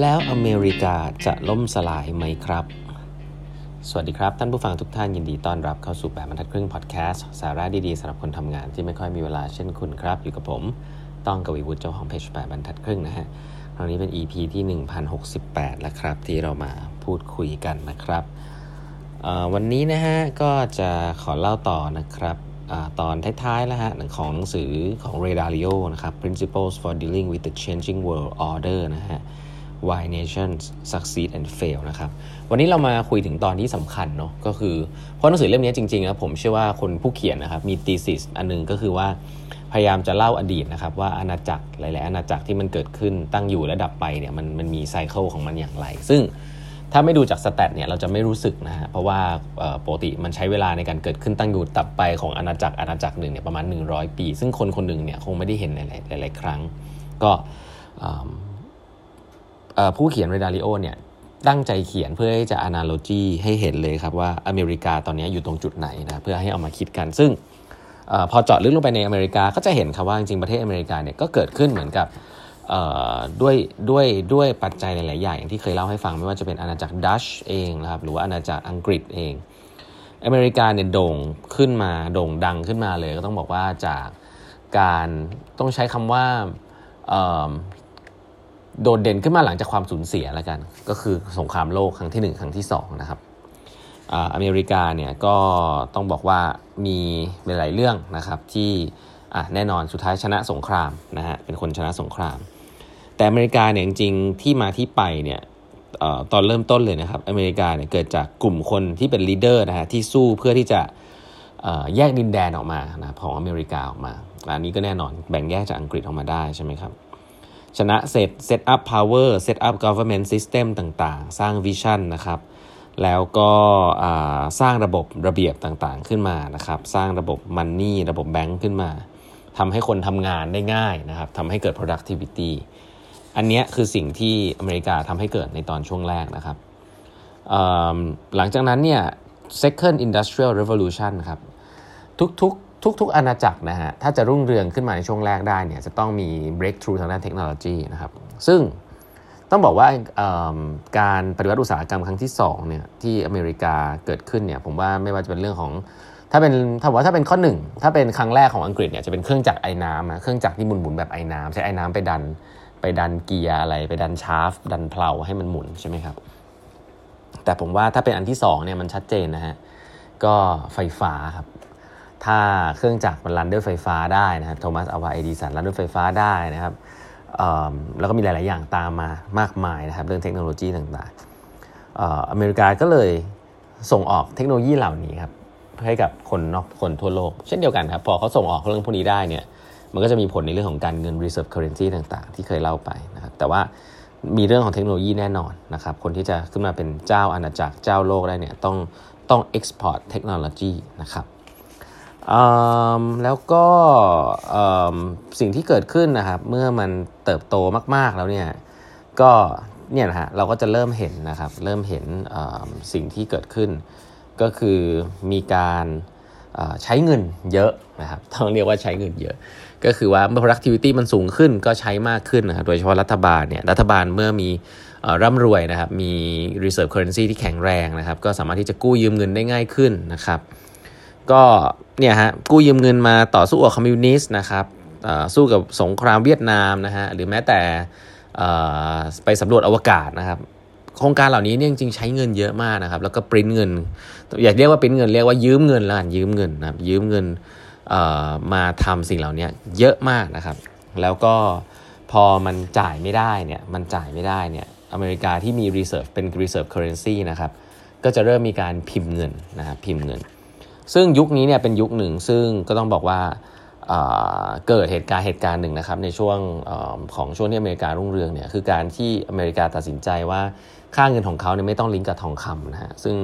แล้วอเมริกาจะล่มสลายไหมครับ สวัสดีครับ ท่านผู้ฟังทุกท่านยินดีต้อนรับเข้าสู่แบบบรรทัดครึ่งพอดแคสต์สาระดีๆสำหรับคนทำงานที่ไม่ค่อยมีเวลาเช่นคุณครับ อยู่กับผมต้องกวีวุฒิเจ้าของเพจแปดบรรทัดครึ่งนะฮะครั้งนี้เป็น EP ที่ 1068 แล้วครับ ที่เรามาพูดคุยกันนะครับ วันนี้นะฮะก็จะขอเล่าต่อนะครับอตอนท้ายๆแล้วฮะของหนังสือของ Ray Dalio นะครับ Principles for Dealing with the Changing World Order นะฮะ Why Nations Succeed and Fail นะครับวันนี้เรามาคุยถึงตอนที่สำคัญเนาะก็คือเพราะหนังสือเล่มนี้จริงๆนะผมเชื่อว่าคนผู้เขียนนะครับมีตีสิสอันนึงก็คือว่าพยายามจะเล่าอดีตนะครับว่าอาณาจักรหลายๆอาณาจักรที่มันเกิดขึ้นตั้งอยู่และดับไปเนี่ยมันมันมีไซเคิลของมันอย่างไร ซึ่งถ้าไม่ดูจากสแตทเนี่ยเราจะไม่รู้สึกนะฮะเพราะว่าปกติมันใช้เวลาในการเกิดขึ้นตั้งอยู่ตับไปของอาณาจักรอาณาจักรหนึ่งเนี่ยประมาณ 100 ปี ซึ่งคนคนหนึ่งเนี่ยคงไม่ได้เห็นหลายๆครั้ง ก็ ผู้เขียนเรดาริโอเนี่ยตั้งใจเขียนเพื่อให้จะ analogy ให้เห็นเลยครับว่าอเมริกาตอนนี้อยู่ตรงจุดไหนนะเพื่อให้เอามาคิดกัน ซึ่งอพอเจาะลึกลงไปในอเมริกาก็จะเห็นครับว่าจริงประเทศอเมริกาเนี่ยก็เกิดขึ้นเหมือนกับด้วยด้วยด้วยปัจจัยหลาย ๆ อย่างอย่างที่เคยเล่าให้ฟังไม่ว่าจะเป็นอาณาจักรดัชเองนะครับหรือว่าอาณาจักรอังกฤษเอง อเมริกาเนี่ยโด่งขึ้นมาโด่งดังขึ้นมาเลย ก็ต้องบอกว่าจากการต้องใช้คำว่า โดดเด่นขึ้นมาหลังจากความสูญเสียแล้วกัน ก็คือสงครามโลกครั้งที่ 1 ครั้งที่ 2 นะครับอเมริกาเนี่ยก็ต้องบอกว่ามีหลายเรื่องนะครับที่แน่นอนสุดท้ายชนะสงครามนะฮะเป็นคนชนะสงคราม แต่อเมริกาเนี่ยจริงๆที่มาที่ไปเนี่ยตอนเริ่มต้นเลยนะครับอเมริกาเนี่ยเกิดจากกลุ่มคนที่เป็น leader นะฮะที่สู้เพื่อที่จะแยกดินแดนออกมานะของอเมริกาออกมาอันนี้ก็แน่นอนแบ่งแยกจากอังกฤษออกมาได้ใช่ไหมครับ ชนะเสร็จเซตอัพพาวเวอร์เซตอัพกอ government system ต่างๆ สร้าง vision นะครับแล้วก็สร้างระบบระเบียบต่างๆขึ้นมานะครับ สร้างระบบ money ระบบแบงก์ขึ้นมาทำให้คนทำงานได้ง่ายนะครับทำให้เกิด productivity อันนี้คือสิ่งที่อเมริกาทำให้เกิดในตอนช่วงแรกนะครับหลังจากนั้นเนี่ย second industrial revolution ครับทุกๆ ทุกๆอาณาจักรนะฮะถ้าจะรุ่งเรืองขึ้นมาในช่วงแรกได้เนี่ยจะต้องมี breakthrough ทางด้านเทคโนโลยีนะครับซึ่งต้องบอกว่าการปฏิวัติอุตสาหกรรมครั้งที่2เนี่ยที่อเมริกาเกิดขึ้นเนี่ยผมว่าไม่ว่าจะเป็นเรื่องของถ้าเป็นถ้าว่าถ้าเป็นข้อหนึ่งถ้าเป็นครั้งแรกของอังกฤษเนี่ยจะเป็นเครื่องจักรไอ้น้ำนะเครื่องจักรที่หมุนหมุนแบบไอ้น้ำใช้ไอ้น้ำไปดันไปดันเกียร์อะไร ไปดันชาร์ฟดันเพลาให้มันหมุนใช่ไหมครับแต่ผมว่าถ้าเป็นอันที่2เนี่ยมันชัดเจนนะฮะก็ไฟฟ้าครับ ถ้าเครื่องจักรมันรันด้วยไฟฟ้าได้นะครับโทมัสอัลวาเอดิสันรันด้วยไฟฟ้าได้นะครับแล้วก็มีหลาย ๆ อย่างตามมามากมายนะครับเรื่องเทคโนโลยีต่างๆอเมริกาก็เลยส่งออกเทคโนโลยีเหล่านี้ครับให้กับคนนอกคนทั่วโลก เช่นเดียวกันครับ พอเขาส่งออกเรื่องพวกนี้ได้เนี่ยมันก็จะมีผลในเรื่องของการเงิน reserve currency ต่าง ๆ ที่เคยเล่าไปนะครับแต่ว่ามีเรื่องของเทคโนโลยีแน่นอนนะครับคนที่จะขึ้นมาเป็นเจ้าอาณาจักรเจ้าโลกได้เนี่ยต้องต้อง export เทคโนโลยีนะครับ แล้วก็สิ่งที่เกิดขึ้นนะครับเมื่อมันเติบโตมาก ๆแล้วเนี่ยก็เนี่ยนะฮะเราก็จะเริ่มเห็นนะครับเริ่มเห็นสิ่งที่เกิดขึ้น ก็คือมีการใช้เงินเยอะนะครับต้องเรียกว่าใช้เงินเยอะ ก็คือว่าเมื่อ productivity มันสูงขึ้นก็ใช้มากขึ้นนะครับโดยเฉพาะรัฐบาลเนี่ยรัฐบาลเมื่อมีร่ำรวยนะครับมี reserve currency ที่แข็งแรงนะครับ ก็สามารถที่จะกู้ยืมเงินได้ง่ายขึ้นนะครับ ก็เนี่ยฮะกู้ยืมเงินมาต่อสู้กับคอมมิวนิสต์นะครับสู้กับสงครามเวียดนามนะฮะหรือแม้แต่ไปสำรวจอวกาศนะครับโครงการเหล่านี้เนี่ยจริงใช้เงินเยอะมากนะครับ แล้วก็ปริ้นเงิน อยากเรียกว่าปริ้นเงินเรียกว่ายืมเงินล้วกันยืมเงินนะครับยืมเงินมาทำสิ่งเหล่านี้เยอะมากนะครับ แล้วก็พอมันจ่ายไม่ได้เนี่ยมันจ่ายไม่ได้เนี่ยอเมริกาที่มี reserve เป็น reserve currency นะครับก็จะเริ่มมีการพิมพ์เงินนะครับพิมพ์เงิน ซึ่งยุคนี้เนี่ยเป็นยุคหนึ่งซึ่งก็ต้องบอกว่าเกิดเหตุการณ์เหตุการณ์หนึ่งนะครับในช่วงอของช่วงที่อเมริการุ่งเรืองเนี่ยคือการที่อเมริกาตัดสินใจว่าค่าเงินของเขาเนี่ยไม่ต้องลิงก์กับทองคำนะฮะซึ่ง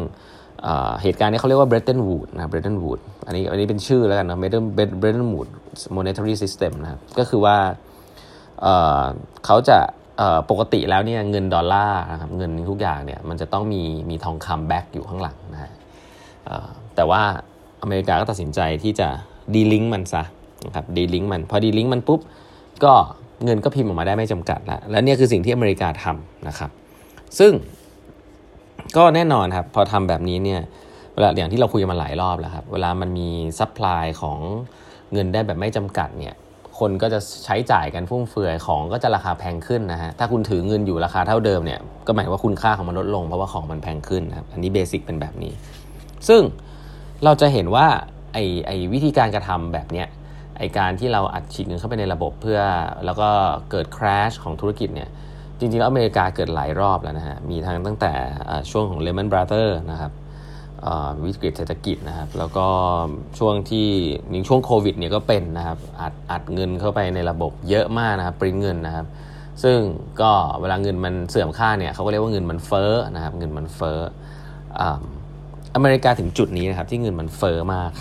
เหตุการณ์นี้เขาเรียกว่า Bretton Woods นะ Bretton Woods อันนี้อันนี้เป็นชื่อแล้วกันนะ Bretton Bretton Woods monetary system นะก็คือว่าเขาจะปกติแล้วเนี่ยเงินดอลลาร์นะครับเงินทุกอย่างเนี่ยมันจะต้องมีมีทองคำแบ็กอยู่ข้างหลังนะฮะแต่ว่า อเมริกาก็ตัดสินใจที่จะdelink มันซะนะครับ delink มัน พอ delink มันปุ๊บ ก็เงินก็พิมพ์ออกมาได้ไม่จำกัดแล้วและนี่คือสิ่งที่อเมริกาทำนะครับ ซึ่งก็แน่นอนครับ พอทำแบบนี้เนี่ยเวลาอย่างที่เราคุยกันมาหลายรอบแล้วครับเวลามันมี supply ของเงินได้แบบไม่จำกัดเนี่ยคนก็จะใช้จ่ายกันฟุ่มเฟือยของก็จะราคาแพงขึ้นนะฮะถ้าคุณถือเงินอยู่ราคาเท่าเดิมเนี่ยก็หมายว่าคุณค่าของมันลดลงเพราะว่าของมันแพงขึ้นนะครับอันนี้ basic เป็นแบบนี้ ซึ่ง เราจะเห็นว่าไอไอวิธีการกระทำแบบเนี้ยไอการที่เราอัดฉีดเงินเข้าไปในระบบเพื่อแล้วก็เกิด crash ของธุรกิจเนี่ยจริงๆแล้วอเมริกาเกิดหลายรอบแล้วนะฮะมีทั้งตั้งแต่ช่วงของ Lehman Brothers นะครับวิกฤตเศรษฐกิจนะครับแล้วก็ช่วงที่ในช่วงโควิดเนี่ยก็เป็นนะครับอัดอัดเงินเข้าไปในระบบเยอะมากนะครับปริ้นเงินนะครับ ซึ่งก็เวลาเงินมันเสื่อมค่าเนี่ยเขาก็เรียกว่าเงินมันเฟ้อนะครับเงินมันเฟ้อ อเมริกาถึงจุดนี้นะครับที่เงินมันเฟ้อมาก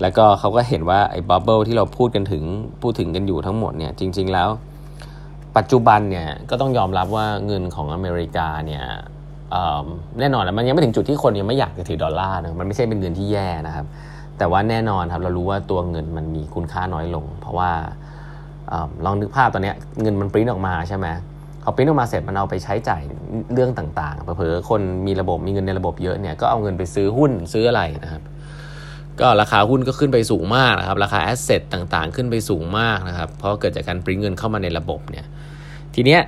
แล้วก็เขาก็เห็นว่าไอ้ bubble ที่เราพูดกันถึงพูดถึงกันอยู่ทั้งหมดเนี่ยจริง ๆแล้ว ปัจจุบันเนี่ยก็ต้องยอมรับว่าเงินของอเมริกาเนี่ยแน่นอนนะมันยังไม่ถึงจุดที่คนยังไม่อยากจะถือดอลลาร์นะมันไม่ใช่เป็นเงินที่แย่นะครับ แต่ว่าแน่นอนครับเรารู้ว่าตัวเงินมันมีคุณค่าน้อยลง เพราะว่าลองนึกภาพตอนนี้เงินมันปริ้นออกมาใช่ไหม พอปริ้นออกมาเสร็จมันเอาไปใช้จ่ายเรื่องต่างๆเผลอคนมีระบบมีเงินในระบบเยอะเนี่ยก็เอาเงินไปซื้อหุ้นซื้ออะไรนะครับก็ราคาหุ้นก็ขึ้นไปสูงมากนะครับราคา asset ต่างๆ ขึ้นไปสูงมากนะครับเพราะเกิดจากการปริ้นเงินเข้ามาในระบบเนี่ยทีเนี้ย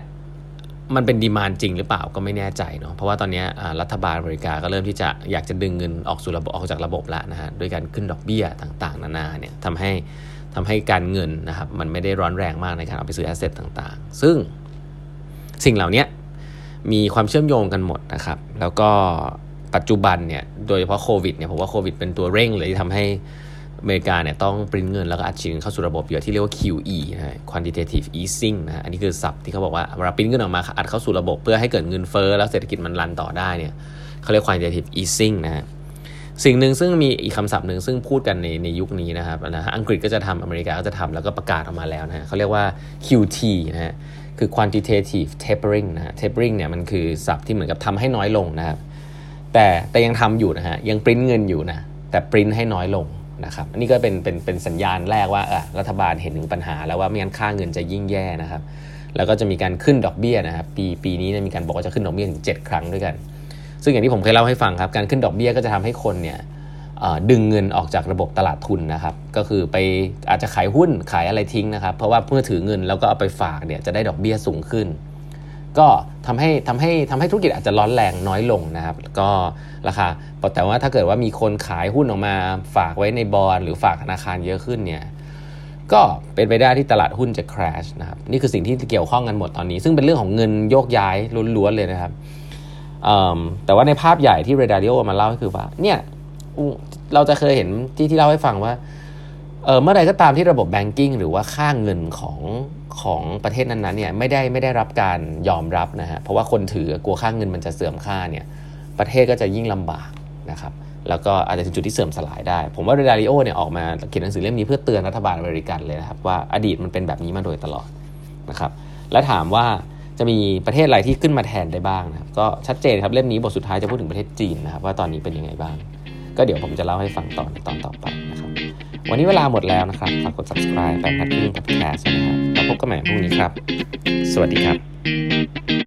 มันเป็น demand จริงหรือเปล่าก็ไม่แน่ใจเนาะเพราะว่าตอนนี้รัฐบาลอเมริกาก็เริ่มที่จะอยากจะดึงเงินออกสู่ระบบออกจากระบบแล้วนะฮะด้วยการขึ้นดอกเบี้ยต่างๆ นานาเนี่ยทำให้ทำให้การเงินนะครับมันไม่ได้ร้อนแรงมากในการเอาไปซื้อ asset ต่างๆ ซึ่ง สิ่งเหล่านี้มีความเชื่อมโยงกันหมดนะครับ แล้วก็ปัจจุบันเนี่ยโดยเฉพาะโควิดเนี่ยผมว่าโควิดเป็นตัวเร่งเลยที่ทำให้อเมริกาเนี่ยต้องปริ้นเงินแล้วก็อัดฉีดเข้าสู่ระบบเยอะที่เรียกว่า QE นะ quantitative easing นะอันนี้คือศัพท์ที่เขาบอกว่าเวลาปริ้นเงินออกมาอัดเข้าสู่ระบบเพื่อให้เกิดเงินเฟ้อแล้วเศรษฐกิจมันรันต่อได้เนี่ยเขาเรียก quantitative easing นะฮะสิ่งหนึ่งซึ่งมีอีกคำศัพท์หนึ่งซึ่งพูดกันในในยุคนี้นะครับนะอังกฤษก็จะทำอเมริกาก็จะทำแล้วก็ประกาศออกมาแล้วนะฮะเขาเรียกว่า QT นะฮะ คือ quantitative tapering นะฮะ tapering เนี่ยมันคือศัพท์ที่เหมือนกับทำให้น้อยลงนะครับ แต่แต่ยังทำอยู่นะฮะ ยังปริ้นเงินอยู่นะ แต่ปริ้นให้น้อยลงนะครับอันนี้ก็เป็นเป็นเป็นสัญญาณแรกว่ารัฐบาลเห็นถึงปัญหา แล้วว่าไม่งั้นค่าเงินจะยิ่งแย่นะครับ แล้วก็จะมีการขึ้นดอกเบี้ยนะครับ ปีปีนี้มีการบอกว่าจะขึ้นดอกเบี้ยถึง 7 ครั้งด้วยกัน ซึ่งอย่างที่ผมเคยเล่าให้ฟังครับ การขึ้นดอกเบี้ยก็จะทำให้คนเนี่ย ดึงเงินออกจากระบบตลาดทุนนะครับ ก็คือไปอาจจะขายหุ้นขายอะไรทิ้งนะครับ เพราะว่าเมื่อถือเงินแล้วก็เอาไปฝากเนี่ยจะได้ดอกเบี้ยสูงขึ้น ก็ทำให้ทำให้ทำให้ธุรกิจอาจจะร้อนแรงน้อยลงนะครับ ก็ราคาแต่ว่าถ้าเกิดว่ามีคนขายหุ้นออกมาฝากไว้ในบอลหรือฝากธนาคารเยอะขึ้นเนี่ยก็เป็นไปได้ที่ตลาดหุ้นจะ crash นะครับนี่คือสิ่งที่เกี่ยวข้องกันหมดตอนนี้ ซึ่งเป็นเรื่องของเงินโยกย้ายล้วนๆเลยนะครับแต่ว่าในภาพใหญ่ที่เรดาริโอมาเล่าก็คือว่าเนี่ย เราจะเคยเห็นที่ที่เล่าให้ฟังว่าเมื่อใดก็ตามที่ระบบ banking หรือว่าค่าเงินของของประเทศนั้นๆเนี่ยไม่ได้ไม่ได้รับการยอมรับนะฮะเพราะว่าคนถือกลัวค่าเงินมันจะเสื่อมค่าเนี่ยประเทศก็จะยิ่งลำบากนะครับแล้วก็อาจจะถึงจุดที่เสื่อมสลายได้ ผมว่า Ray Dalio เนี่ยออกมาเขียนหนังสือเล่มนี้เพื่อเตือนรัฐบาลอเมริกันเลยนะครับว่าอดีตมันเป็นแบบนี้มาโดยตลอดนะครับและถามว่าจะมีประเทศอะไรที่ขึ้นมาแทนได้บ้างนะครับก็ชัดเจนครับเล่มนี้บทสุดท้ายจะพูดถึงประเทศจีนนะครับว่าตอนนี้เป็นยังไงบ้าง ก็เดี๋ยวผมจะเล่าให้ฟังต่อในตอนต่อไปนะครับ วันนี้เวลาหมดแล้วนะครับฝากกด subscribe แฟนพัดพึ่งกับแคร์นะครับแล้วพบกันใหม่พรุ่งนี้ครับ สวัสดีครับ